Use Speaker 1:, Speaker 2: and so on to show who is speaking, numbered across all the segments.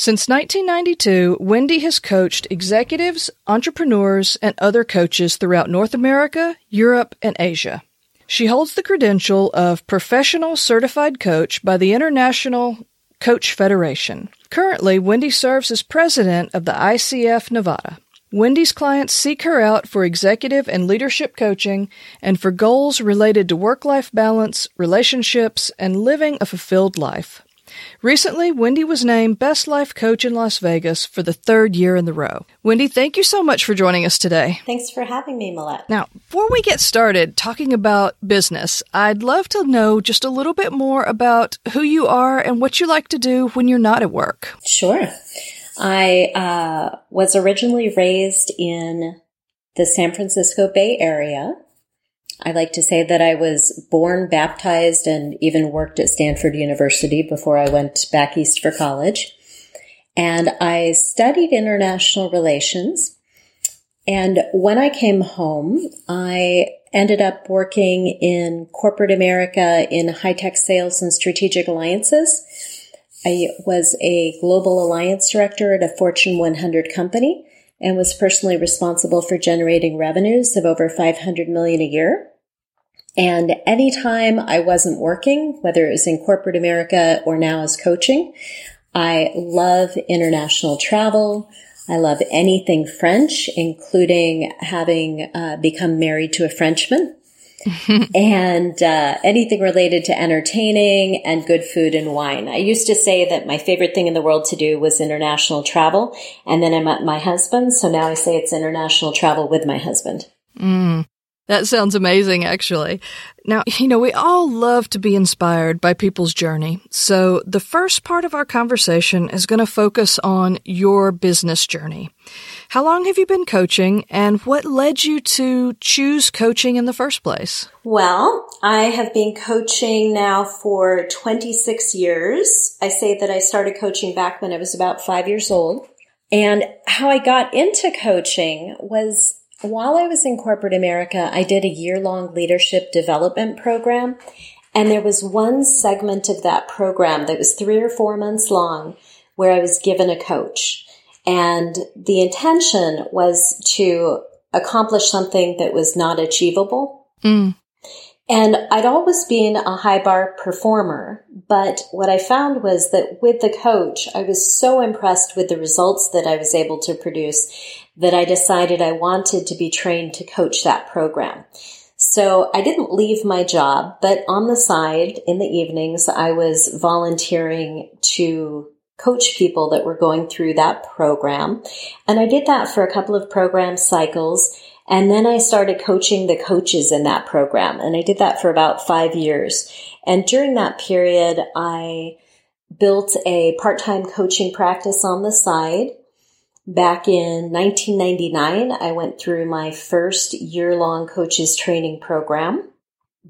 Speaker 1: Since 1992, Wendy has coached executives, entrepreneurs, and other coaches throughout North America, Europe, and Asia. She holds the credential of Professional Certified Coach by the International Coach Federation. Currently, Wendy serves as president of the ICF Nevada. Wendy's clients seek her out for executive and leadership coaching and for goals related to work life balance, relationships, and living a fulfilled life. Recently, Wendy was named Best Life Coach in Las Vegas for the third year in the row. Wendy, thank you so much for joining us today.
Speaker 2: Thanks for having me, Millette.
Speaker 1: Now, before we get started talking about business, I'd love to know just a little bit more about who you are and what you like to do when you're not at work.
Speaker 2: Sure. I uh, was originally raised in the San Francisco Bay Area. I like to say that I was born, baptized, and even worked at Stanford University before I went back east for college. And I studied international relations. And when I came home, I ended up working in corporate America in high tech sales and strategic alliances. I was a global alliance director at a Fortune 100 company and was personally responsible for generating revenues of over 500 million a year. And anytime I wasn't working, whether it was in corporate America or now as coaching, I love international travel. I love anything French, including having uh, become married to a Frenchman. and uh, anything related to entertaining and good food and wine. I used to say that my favorite thing in the world to do was international travel, and then I met my husband, so now I say it's international travel with my husband.
Speaker 1: Mm. That sounds amazing, actually. Now, you know, we all love to be inspired by people's journey. So the first part of our conversation is going to focus on your business journey. How long have you been coaching and what led you to choose coaching in the first place?
Speaker 2: Well, I have been coaching now for 26 years. I say that I started coaching back when I was about five years old. And how I got into coaching was while I was in corporate America, I did a year long leadership development program. And there was one segment of that program that was three or four months long where I was given a coach. And the intention was to accomplish something that was not achievable. Mm. And I'd always been a high bar performer, but what I found was that with the coach, I was so impressed with the results that I was able to produce that I decided I wanted to be trained to coach that program. So I didn't leave my job, but on the side in the evenings, I was volunteering to coach people that were going through that program. And I did that for a couple of program cycles. And then I started coaching the coaches in that program. And I did that for about five years. And during that period, I built a part-time coaching practice on the side. Back in 1999, I went through my first year long coaches training program.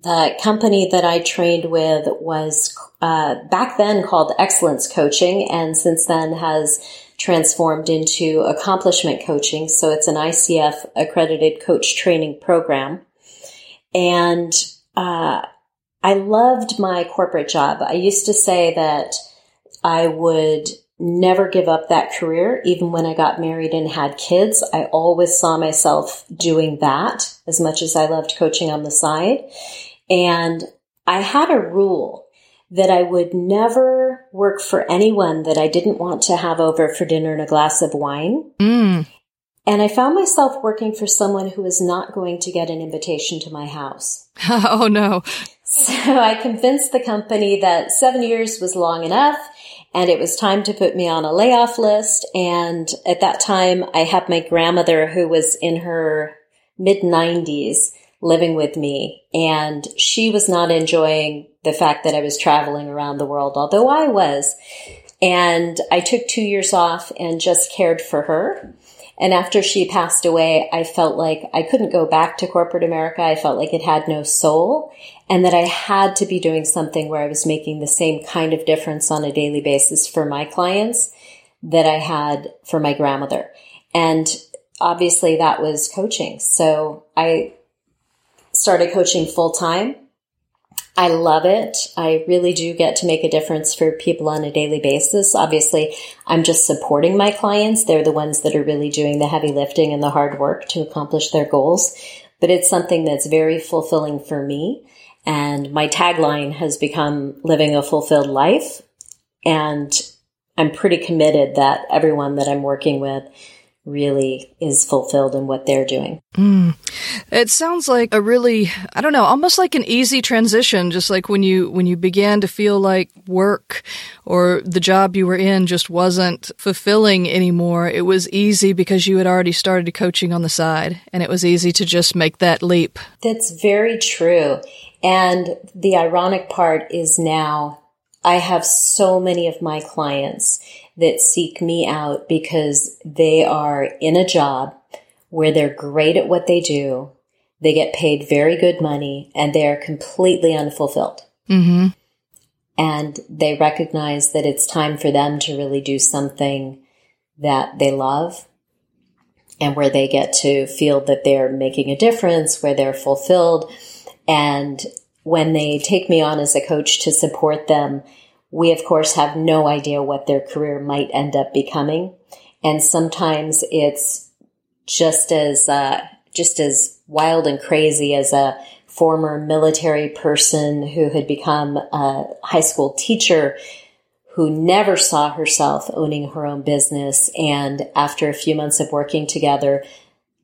Speaker 2: The company that I trained with was uh, back then called Excellence Coaching, and since then has transformed into Accomplishment Coaching. So it's an ICF accredited coach training program. And uh, I loved my corporate job. I used to say that I would never give up that career. Even when I got married and had kids, I always saw myself doing that as much as I loved coaching on the side. And I had a rule that I would never work for anyone that I didn't want to have over for dinner and a glass of wine. Mm. And I found myself working for someone who was not going to get an invitation to my house.
Speaker 1: oh no.
Speaker 2: So I convinced the company that seven years was long enough and it was time to put me on a layoff list. And at that time, I had my grandmother who was in her mid 90s living with me, and she was not enjoying the fact that I was traveling around the world, although I was. And I took two years off and just cared for her. And after she passed away, I felt like I couldn't go back to corporate America. I felt like it had no soul and that I had to be doing something where I was making the same kind of difference on a daily basis for my clients that I had for my grandmother. And obviously that was coaching. So I started coaching full time I love it. I really do get to make a difference for people on a daily basis. Obviously, I'm just supporting my clients. They're the ones that are really doing the heavy lifting and the hard work to accomplish their goals. But it's something that's very fulfilling for me. And my tagline has become living a fulfilled life. And I'm pretty committed that everyone that I'm working with really is fulfilled in what they're doing.
Speaker 1: Mm. It sounds like a really, I don't know, almost like an easy transition, just like when you, when you began to feel like work or the job you were in just wasn't fulfilling anymore. It was easy because you had already started coaching on the side and it was easy to just make that leap.
Speaker 2: That's very true. And the ironic part is now I have so many of my clients that seek me out because they are in a job where they're great at what they do. They get paid very good money and they are completely unfulfilled.
Speaker 1: Mm-hmm.
Speaker 2: And they recognize that it's time for them to really do something that they love and where they get to feel that they're making a difference, where they're fulfilled. And when they take me on as a coach to support them, we of course have no idea what their career might end up becoming. And sometimes it's just as, uh, just as wild and crazy as a former military person who had become a high school teacher who never saw herself owning her own business. And after a few months of working together,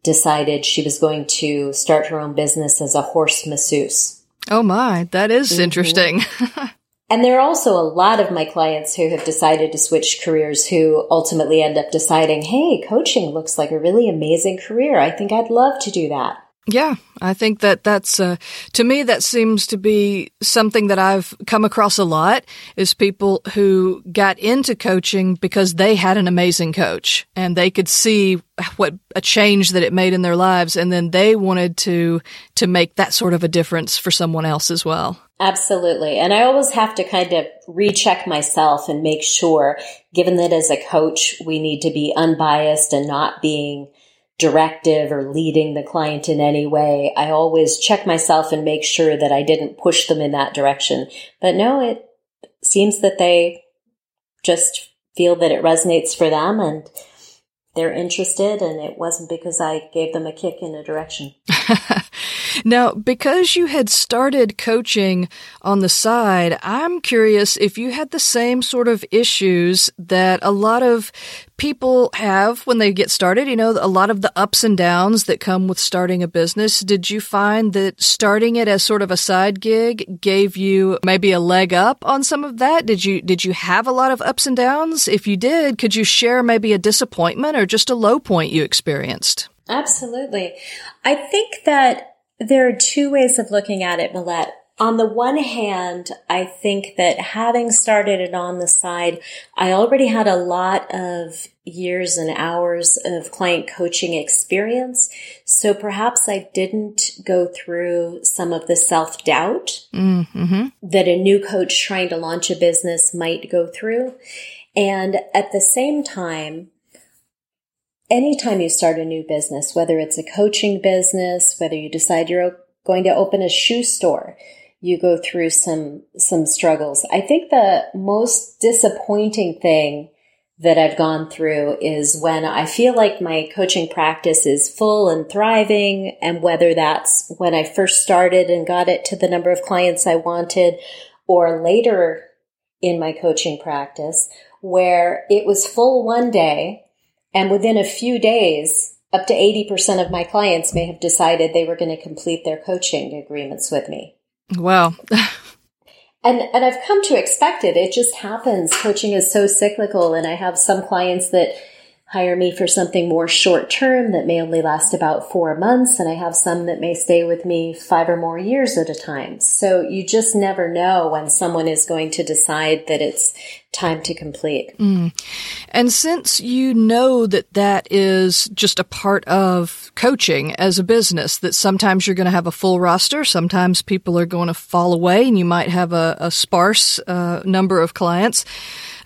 Speaker 2: decided she was going to start her own business as a horse masseuse.
Speaker 1: Oh my, that is mm-hmm. interesting.
Speaker 2: And there are also a lot of my clients who have decided to switch careers who ultimately end up deciding, hey, coaching looks like a really amazing career. I think I'd love to do that.
Speaker 1: Yeah, I think that that's uh, to me that seems to be something that I've come across a lot is people who got into coaching because they had an amazing coach and they could see what a change that it made in their lives and then they wanted to to make that sort of a difference for someone else as well.
Speaker 2: Absolutely. And I always have to kind of recheck myself and make sure given that as a coach we need to be unbiased and not being directive or leading the client in any way. I always check myself and make sure that I didn't push them in that direction. But no, it seems that they just feel that it resonates for them and they're interested and it wasn't because I gave them a kick in a direction.
Speaker 1: now, because you had started coaching on the side, I'm curious if you had the same sort of issues that a lot of people have when they get started. You know, a lot of the ups and downs that come with starting a business. Did you find that starting it as sort of a side gig gave you maybe a leg up on some of that? Did you, did you have a lot of ups and downs? If you did, could you share maybe a disappointment or just a low point you experienced?
Speaker 2: Absolutely. I think that there are two ways of looking at it, Millette on the one hand, I think that having started it on the side, I already had a lot of years and hours of client coaching experience. So perhaps I didn't go through some of the self doubt
Speaker 1: mm-hmm.
Speaker 2: that a new coach trying to launch a business might go through. And at the same time, anytime you start a new business, whether it's a coaching business, whether you decide you're going to open a shoe store, you go through some some struggles. I think the most disappointing thing that I've gone through is when I feel like my coaching practice is full and thriving and whether that's when I first started and got it to the number of clients I wanted or later in my coaching practice where it was full one day and within a few days up to 80% of my clients may have decided they were going to complete their coaching agreements with me.
Speaker 1: Wow.
Speaker 2: and and I've come to expect it. It just happens. Coaching is so cyclical and I have some clients that hire me for something more short term that may only last about four months. And I have some that may stay with me five or more years at a time. So you just never know when someone is going to decide that it's time to complete.
Speaker 1: Mm. And since you know that that is just a part of coaching as a business, that sometimes you're going to have a full roster, sometimes people are going to fall away and you might have a, a sparse uh, number of clients.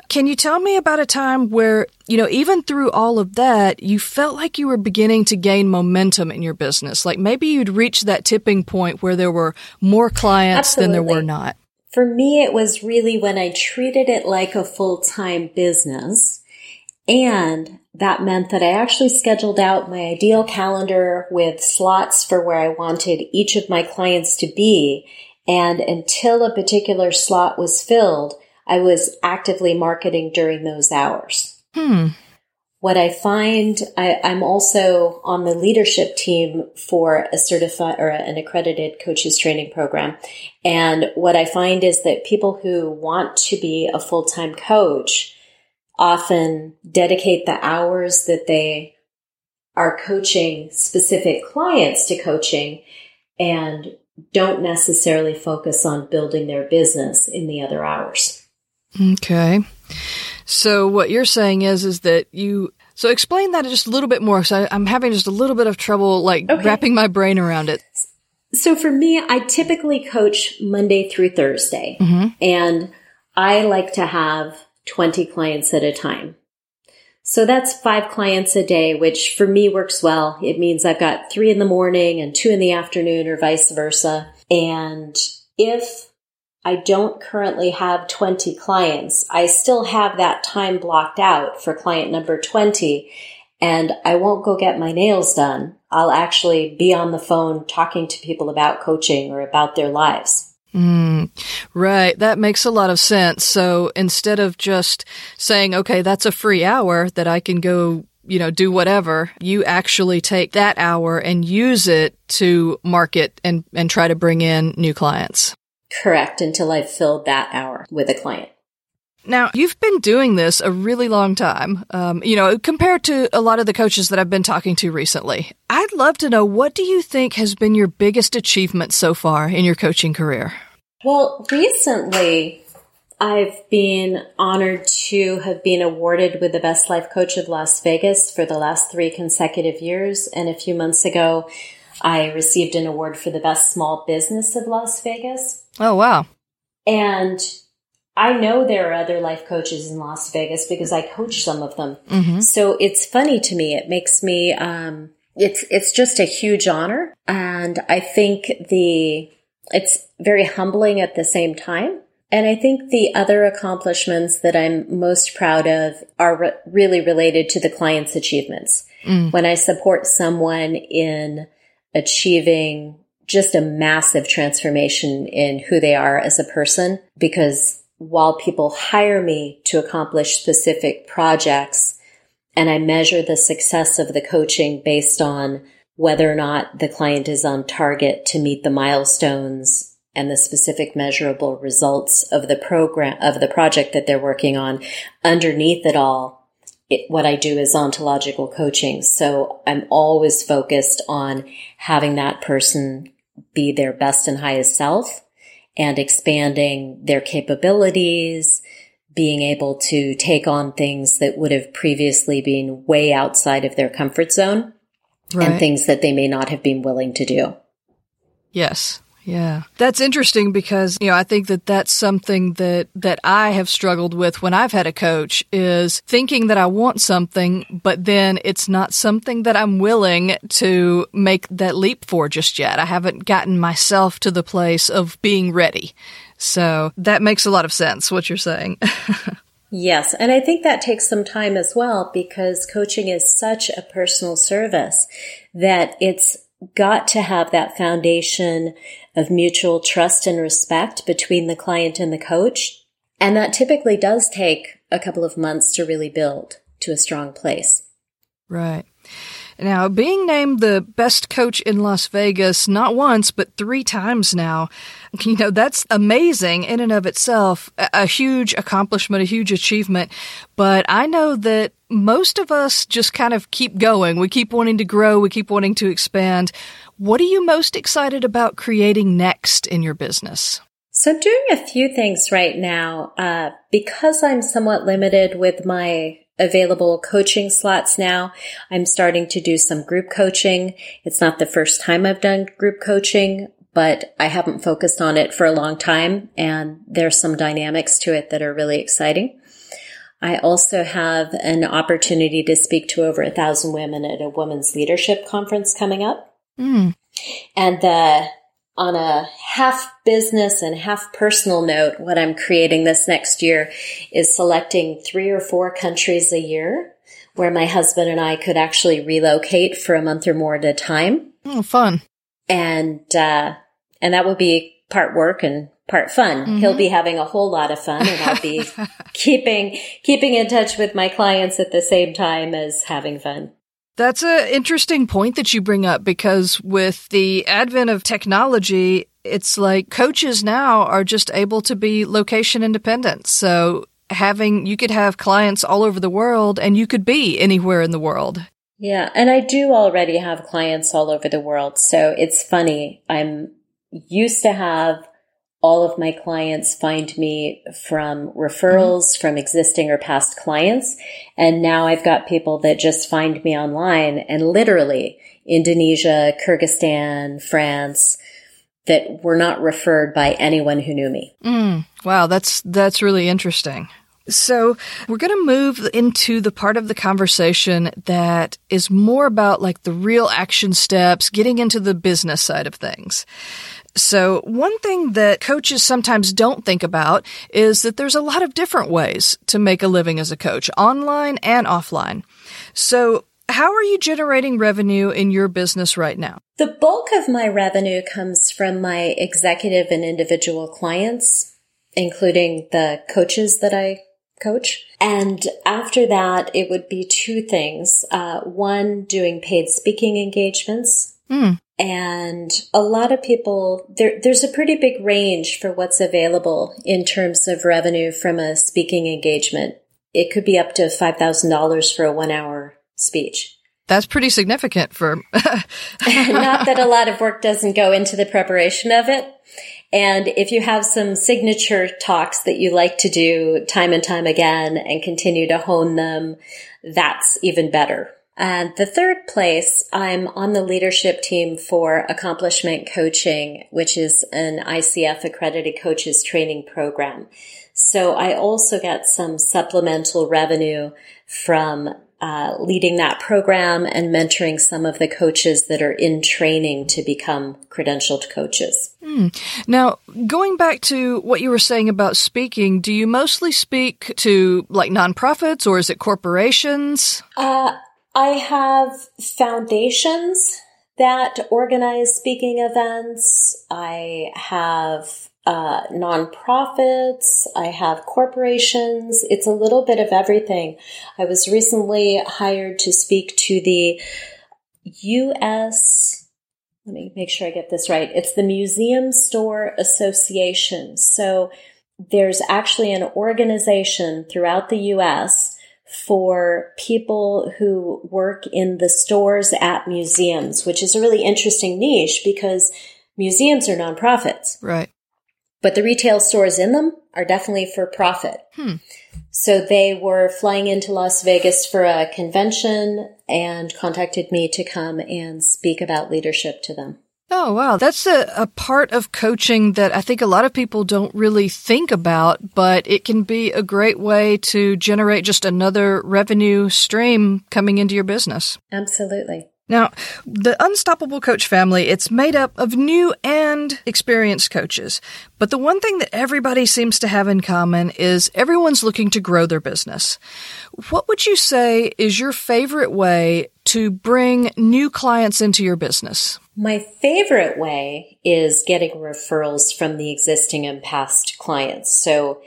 Speaker 1: Can you tell me about a time where, you know, even through all of that, you felt like you were beginning to gain momentum in your business? Like maybe you'd reached that tipping point where there were more clients Absolutely. than there were not.
Speaker 2: For me, it was really when I treated it like a full time business. And that meant that I actually scheduled out my ideal calendar with slots for where I wanted each of my clients to be. And until a particular slot was filled, I was actively marketing during those hours.
Speaker 1: Hmm.
Speaker 2: What I find, I, am also on the leadership team for a certified or an accredited coaches training program. And what I find is that people who want to be a full time coach often dedicate the hours that they are coaching specific clients to coaching and don't necessarily focus on building their business in the other hours.
Speaker 1: Okay. So what you're saying is is that you so explain that just a little bit more. So I, am having just a little bit of trouble like okay. wrapping my brain around it.
Speaker 2: So for me, I typically coach Monday through Thursday,
Speaker 1: mm-hmm.
Speaker 2: and I like to have 20 clients at a time. So that's five clients a day, which for me works well. It means I've got three in the morning and two in the afternoon or vice versa. And if I don't currently have 20 clients. I still have that time blocked out for client number 20 and I won't go get my nails done. I'll actually be on the phone talking to people about coaching or about their lives.
Speaker 1: Mm, right. That makes a lot of sense. So instead of just saying, okay, that's a free hour that I can go you know, do whatever, you actually take that hour and use it to market and, and try to bring in new clients.
Speaker 2: Correct, until I've filled that hour with a client.
Speaker 1: Now, you've been doing this a really long time, um, you know, compared to a lot of the coaches that I've been talking to recently. I'd love to know what do you think has been your biggest achievement so far in your coaching career?
Speaker 2: Well, recently, I've been honored to have been awarded with the Best Life Coach of Las Vegas for the last three consecutive years. And a few months ago, I received an award for the best small business of Las Vegas.
Speaker 1: Oh, wow.
Speaker 2: And I know there are other life coaches in Las Vegas because I coach some of them.
Speaker 1: Mm-hmm.
Speaker 2: So it's funny to me. It makes me, um, it's, it's just a huge honor. And I think the, it's very humbling at the same time. And I think the other accomplishments that I'm most proud of are re- really related to the client's achievements.
Speaker 1: Mm.
Speaker 2: When I support someone in achieving just a massive transformation in who they are as a person because while people hire me to accomplish specific projects and I measure the success of the coaching based on whether or not the client is on target to meet the milestones and the specific measurable results of the program of the project that they're working on underneath it all it, what I do is ontological coaching. So I'm always focused on having that person be their best and highest self and expanding their capabilities, being able to take on things that would have previously been way outside of their comfort zone right. and things that they may not have been willing to do.
Speaker 1: Yes. Yeah. That's interesting because, you know, I think that that's something that, that I have struggled with when I've had a coach is thinking that I want something, but then it's not something that I'm willing to make that leap for just yet. I haven't gotten myself to the place of being ready. So that makes a lot of sense, what you're saying.
Speaker 2: Yes, and I think that takes some time as well because coaching is such a personal service that it's got to have that foundation of mutual trust and respect between the client and the coach. And that typically does take a couple of months to really build to a strong place.
Speaker 1: Right. Now, being named the best coach in Las Vegas, not once, but three times now, you know, that's amazing in and of itself, a, huge accomplishment, a huge achievement. But I know that most of us just kind of keep going. We keep wanting to grow. We keep wanting to expand. What are you most excited about creating next in your business?
Speaker 2: So doing a few things right now. Uh, because I'm somewhat limited with my available coaching slots now, I'm starting to do some group coaching. It's not the first time I've done group coaching, but I haven't focused on it for a long time. And there's some dynamics to it that are really exciting. I also have an opportunity to speak to over a thousand women at a women's leadership conference coming up. Mm. And the on a half business and half personal note, what I'm creating this next year is selecting three or four countries a year where my husband and I could actually relocate for a month or more at a time.
Speaker 1: Oh, fun.
Speaker 2: And, uh, and that will be part work and part fun. Mm-hmm. He'll be having a whole lot of fun and I'll be keeping, keeping in touch with my clients at the same time as having fun.
Speaker 1: That's an interesting point that you bring up because with the advent of technology, it's like coaches now are just able to be location independent. So having, you could have clients all over the world and you could be anywhere in the world.
Speaker 2: Yeah. And I do already have clients all over the world. So it's funny. I'm used to have all of my clients find me from referrals mm-hmm. from existing or past clients. And now I've got people that just find me online and literally Indonesia, Kyrgyzstan, France, that were not referred by anyone who knew me.
Speaker 1: Mm, wow, that's that's really interesting. So, we're going to move into the part of the conversation that is more about like the real action steps, getting into the business side of things. So one thing that coaches sometimes don't think about is that there's a lot of different ways to make a living as a coach, online and offline. So how are you generating revenue in your business right now?
Speaker 2: The bulk of my revenue comes from my executive and individual clients, including the coaches that I coach. And after that, it would be two things. Uh, one, doing paid speaking engagements. Mm. And a lot of people, there, there's a pretty big range for what's available in terms of revenue from a speaking engagement. It could be up to $5,000 for a one hour speech.
Speaker 1: That's pretty significant for.
Speaker 2: Not that a lot of work doesn't go into the preparation of it. And if you have some signature talks that you like to do time and time again and continue to hone them, that's even better. And the third place, I'm on the leadership team for accomplishment coaching, which is an ICF accredited coaches training program. So I also get some supplemental revenue from uh, leading that program and mentoring some of the coaches that are in training to become credentialed coaches.
Speaker 1: Hmm. Now, going back to what you were saying about speaking, do you mostly speak to like nonprofits or is it corporations?
Speaker 2: Uh, I have foundations that organize speaking events. I have uh, nonprofits. I have corporations. It's a little bit of everything. I was recently hired to speak to the U.S. Let me make sure I get this right. It's the Museum Store Association. So there's actually an organization throughout the U.S for people who work in the stores at museums, which is a really interesting niche because museums are nonprofits.
Speaker 1: Right.
Speaker 2: But the retail stores in them are definitely for profit. Hmm. So they were flying into Las Vegas for a convention and contacted me to come and speak about leadership to them.
Speaker 1: Oh, wow. That's a, a part of coaching that I think a lot of people don't really think about, but it can be a great way to generate just another revenue stream coming into your business.
Speaker 2: Absolutely.
Speaker 1: Now, the Unstoppable Coach family, it's made up of new and experienced coaches. But the one thing that everybody seems to have in common is everyone's looking to grow their business. What would you say is your favorite way to bring new clients into your business?
Speaker 2: My favorite way is getting referrals from the existing and past clients. So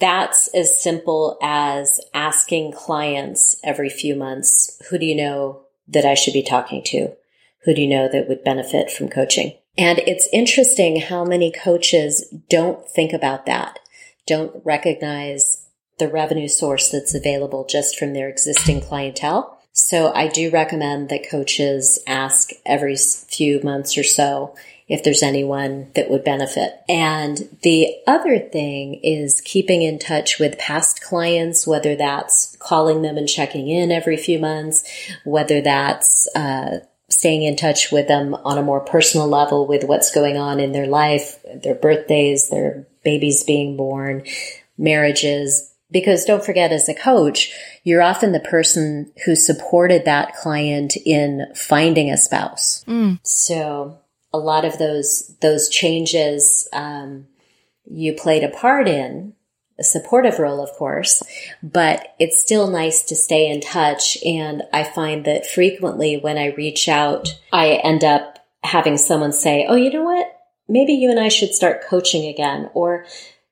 Speaker 2: that's as simple as asking clients every few months, who do you know that I should be talking to? Who do you know that would benefit from coaching? And it's interesting how many coaches don't think about that, don't recognize the revenue source that's available just from their existing clientele. So I do recommend that coaches ask every few months or so if there's anyone that would benefit. And the other thing is keeping in touch with past clients, whether that's calling them and checking in every few months, whether that's uh, staying in touch with them on a more personal level with what's going on in their life, their birthdays, their babies being born, marriages. Because don't forget, as a coach, you're often the person who supported that client in finding a spouse. Mm. So a lot of those those changes um, you played a part in a supportive role, of course, but it's still nice to stay in touch. And I find that frequently when I reach out, I end up having someone say, Oh, you know what? Maybe you and I should start coaching again. Or,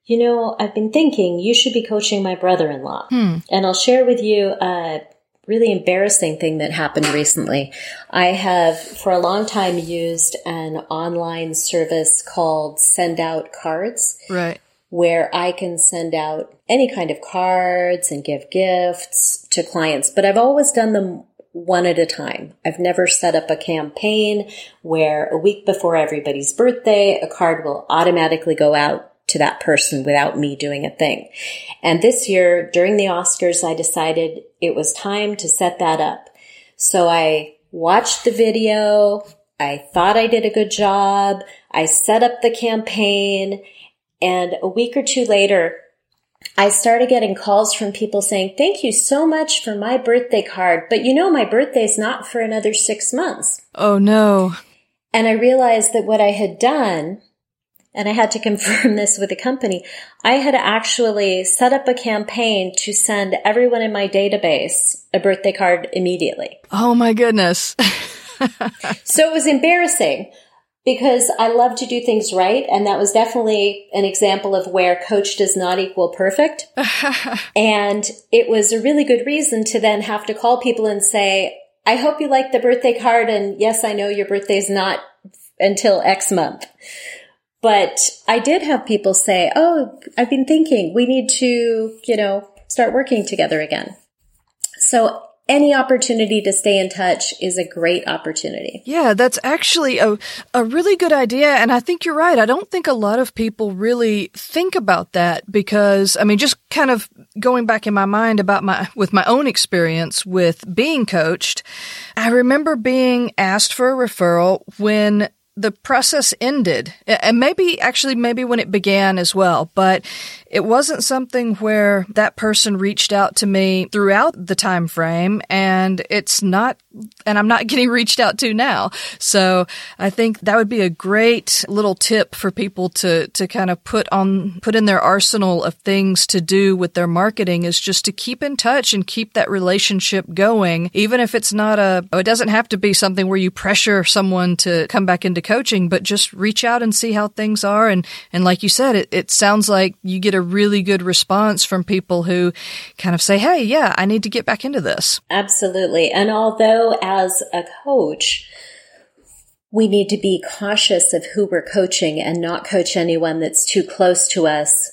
Speaker 2: you know, I've been thinking you should be coaching my brother in law. Hmm. And I'll share with you a really embarrassing thing that happened recently. I have for a long time used an online service called Send Out Cards.
Speaker 1: Right
Speaker 2: where I can send out any kind of cards and give gifts to clients, but I've always done them one at a time. I've never set up a campaign where a week before everybody's birthday, a card will automatically go out to that person without me doing a thing. And this year during the Oscars, I decided it was time to set that up. So I watched the video. I thought I did a good job. I set up the campaign and a week or two later, I started getting calls from people saying, thank you so much for my birthday card. But you know, my birthday's not for another six months.
Speaker 1: Oh no.
Speaker 2: And I realized that what I had done, and I had to confirm this with the company, I had actually set up a campaign to send everyone in my database a birthday card immediately.
Speaker 1: Oh my goodness.
Speaker 2: so it was embarrassing because I love to do things right. And that was definitely an example of where coach does not equal perfect. and it was a really good reason to then have to call people and say, I hope you like the birthday card. And yes, I know your birthday is not until X month. But I did have people say, Oh, I've been thinking we need to, you know, start working together again. So any opportunity to stay in touch is a great opportunity.
Speaker 1: Yeah, that's actually a, a really good idea. And I think you're right. I don't think a lot of people really think about that because, I mean, just kind of going back in my mind about my, with my own experience with being coached, I remember being asked for a referral when the process ended and maybe actually maybe when it began as well but it wasn't something where that person reached out to me throughout the time frame and it's not and I'm not getting reached out to now. So I think that would be a great little tip for people to to kind of put on put in their arsenal of things to do with their marketing is just to keep in touch and keep that relationship going even if it's not a oh, it doesn't have to be something where you pressure someone to come back into coaching but just reach out and see how things are and and like you said it, it sounds like you get a really good response from people who kind of say, Hey, yeah, I need to get back into this.
Speaker 2: Absolutely. And although as a coach, we need to be cautious of who we're coaching and not coach anyone that's too close to us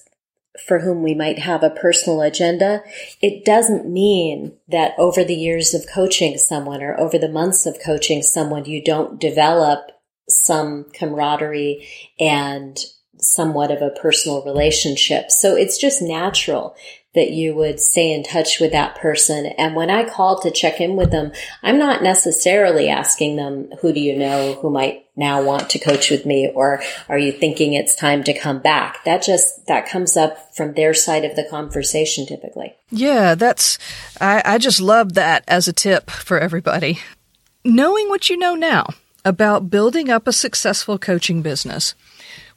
Speaker 2: for whom we might have a personal agenda. It doesn't mean that over the years of coaching someone or over the months of coaching someone, you don't develop some camaraderie and somewhat of a personal relationship. So it's just natural that you would stay in touch with that person. And when I call to check in with them, I'm not necessarily asking them, who do you know who might now want to coach with me? Or are you thinking it's time to come back? That just, that comes up from their side of the conversation typically.
Speaker 1: Yeah, that's, I, I just love that as a tip for everybody. Knowing what you know now about building up a successful coaching business,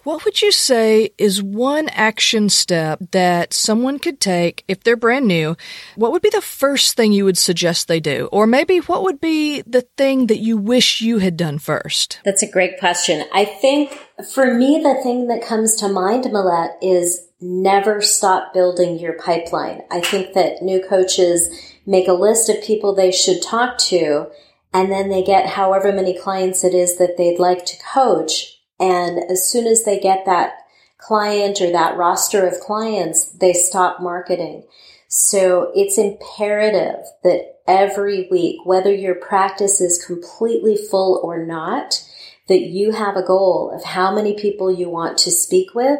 Speaker 1: what would you say is one action step that someone could take if they're brand new? What would be the first thing you would suggest they do? Or maybe what would be the thing that you wish you had done first?
Speaker 2: That's a great question. I think for me, the thing that comes to mind, Millette, is never stop building your pipeline. I think that new coaches make a list of people they should talk to and then they get however many clients it is that they'd like to coach and as soon as they get that client or that roster of clients, they stop marketing. So it's imperative that every week, whether your practice is completely full or not, that you have a goal of how many people you want to speak with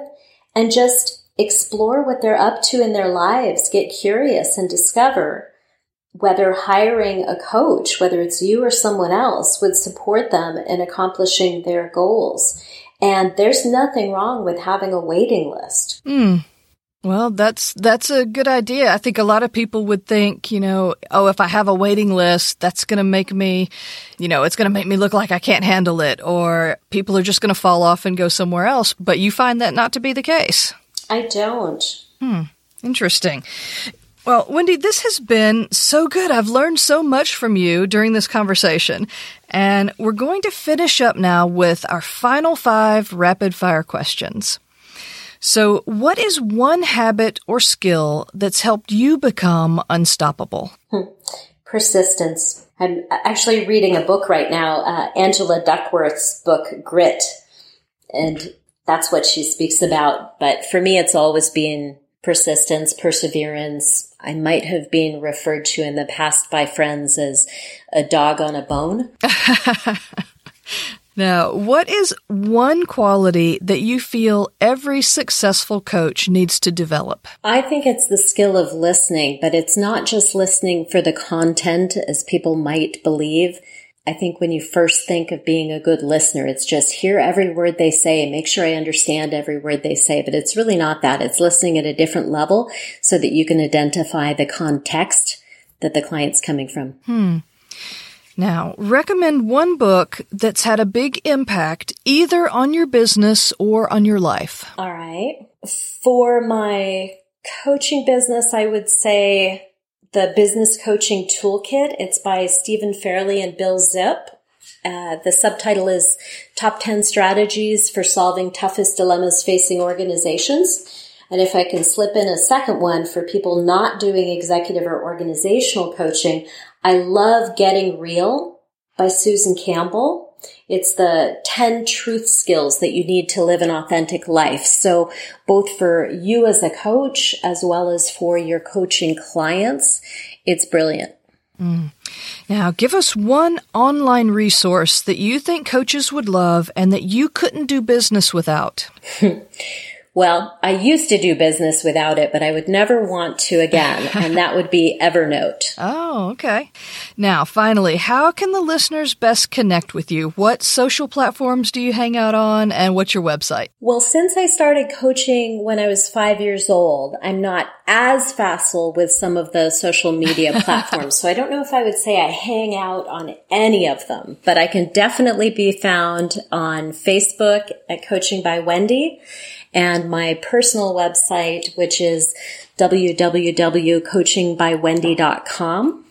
Speaker 2: and just explore what they're up to in their lives, get curious and discover whether hiring a coach, whether it's you or someone else, would support them in accomplishing their goals. And there's nothing wrong with having a waiting list.
Speaker 1: Mm. Well, that's that's a good idea. I think a lot of people would think, you know, oh, if I have a waiting list, that's going to make me, you know, it's going to make me look like I can't handle it or people are just going to fall off and go somewhere else, but you find that not to be the case.
Speaker 2: I don't.
Speaker 1: Hmm. Interesting. Well, Wendy, this has been so good. I've learned so much from you during this conversation. And we're going to finish up now with our final five rapid fire questions. So, what is one habit or skill that's helped you become unstoppable?
Speaker 2: Hmm. Persistence. I'm actually reading a book right now, uh, Angela Duckworth's book, Grit. And that's what she speaks about. But for me, it's always been persistence, perseverance. I might have been referred to in the past by friends as a dog on a bone.
Speaker 1: now, what is one quality that you feel every successful coach needs to develop?
Speaker 2: I think it's the skill of listening, but it's not just listening for the content as people might believe. I think when you first think of being a good listener, it's just hear every word they say, make sure I understand every word they say, but it's really not that. It's listening at a different level so that you can identify the context that the client's coming from.
Speaker 1: Hmm. Now, recommend one book that's had a big impact either on your business or on your life.
Speaker 2: All right. For my coaching business, I would say the Business Coaching Toolkit. It's by Stephen Fairley and Bill Zipp. Uh, the subtitle is Top 10 Strategies for Solving Toughest Dilemmas Facing Organizations. And if I can slip in a second one for people not doing executive or organizational coaching, I love Getting Real by Susan Campbell. It's the 10 truth skills that you need to live an authentic life. So both for you as a coach as well as for your coaching clients, it's brilliant.
Speaker 1: Mm. Now, give us one online resource that you think coaches would love and that you couldn't do business without.
Speaker 2: Well, I used to do business without it, but I would never want to again, and that would be Evernote.
Speaker 1: Oh, okay. Now, finally, how can the listeners best connect with you? What social platforms do you hang out on, and what's your website?
Speaker 2: Well, since I started coaching when I was five years old, I'm not as facile with some of the social media platforms, so I don't know if I would say I hang out on any of them, but I can definitely be found on Facebook at Coaching by Wendy and my personal website, which is www.coachingbywendy.com.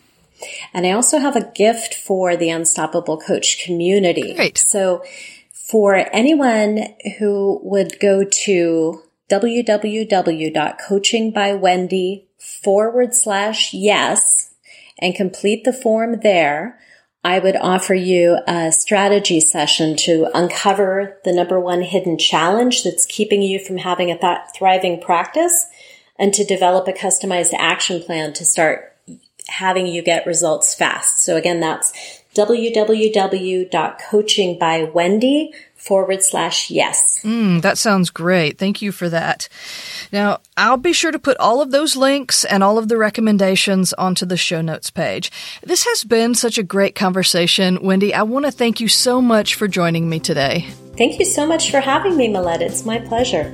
Speaker 2: And I also have a gift for the Unstoppable Coach community.
Speaker 1: Great.
Speaker 2: So for anyone who would go to www.coachingbywendy forward slash yes and complete the form there, I would offer you a strategy session to uncover the number one hidden challenge that's keeping you from having a th- thriving practice and to develop a customized action plan to start having you get results fast. So again, that's www.coachingbywendy forward slash yes.
Speaker 1: Mm, that sounds great. Thank you for that. Now, I'll be sure to put all of those links and all of the recommendations onto the show notes page. This has been such a great conversation. Wendy, I want to thank you so much for joining me today.
Speaker 2: Thank you so much for having me, Millette. It's my pleasure.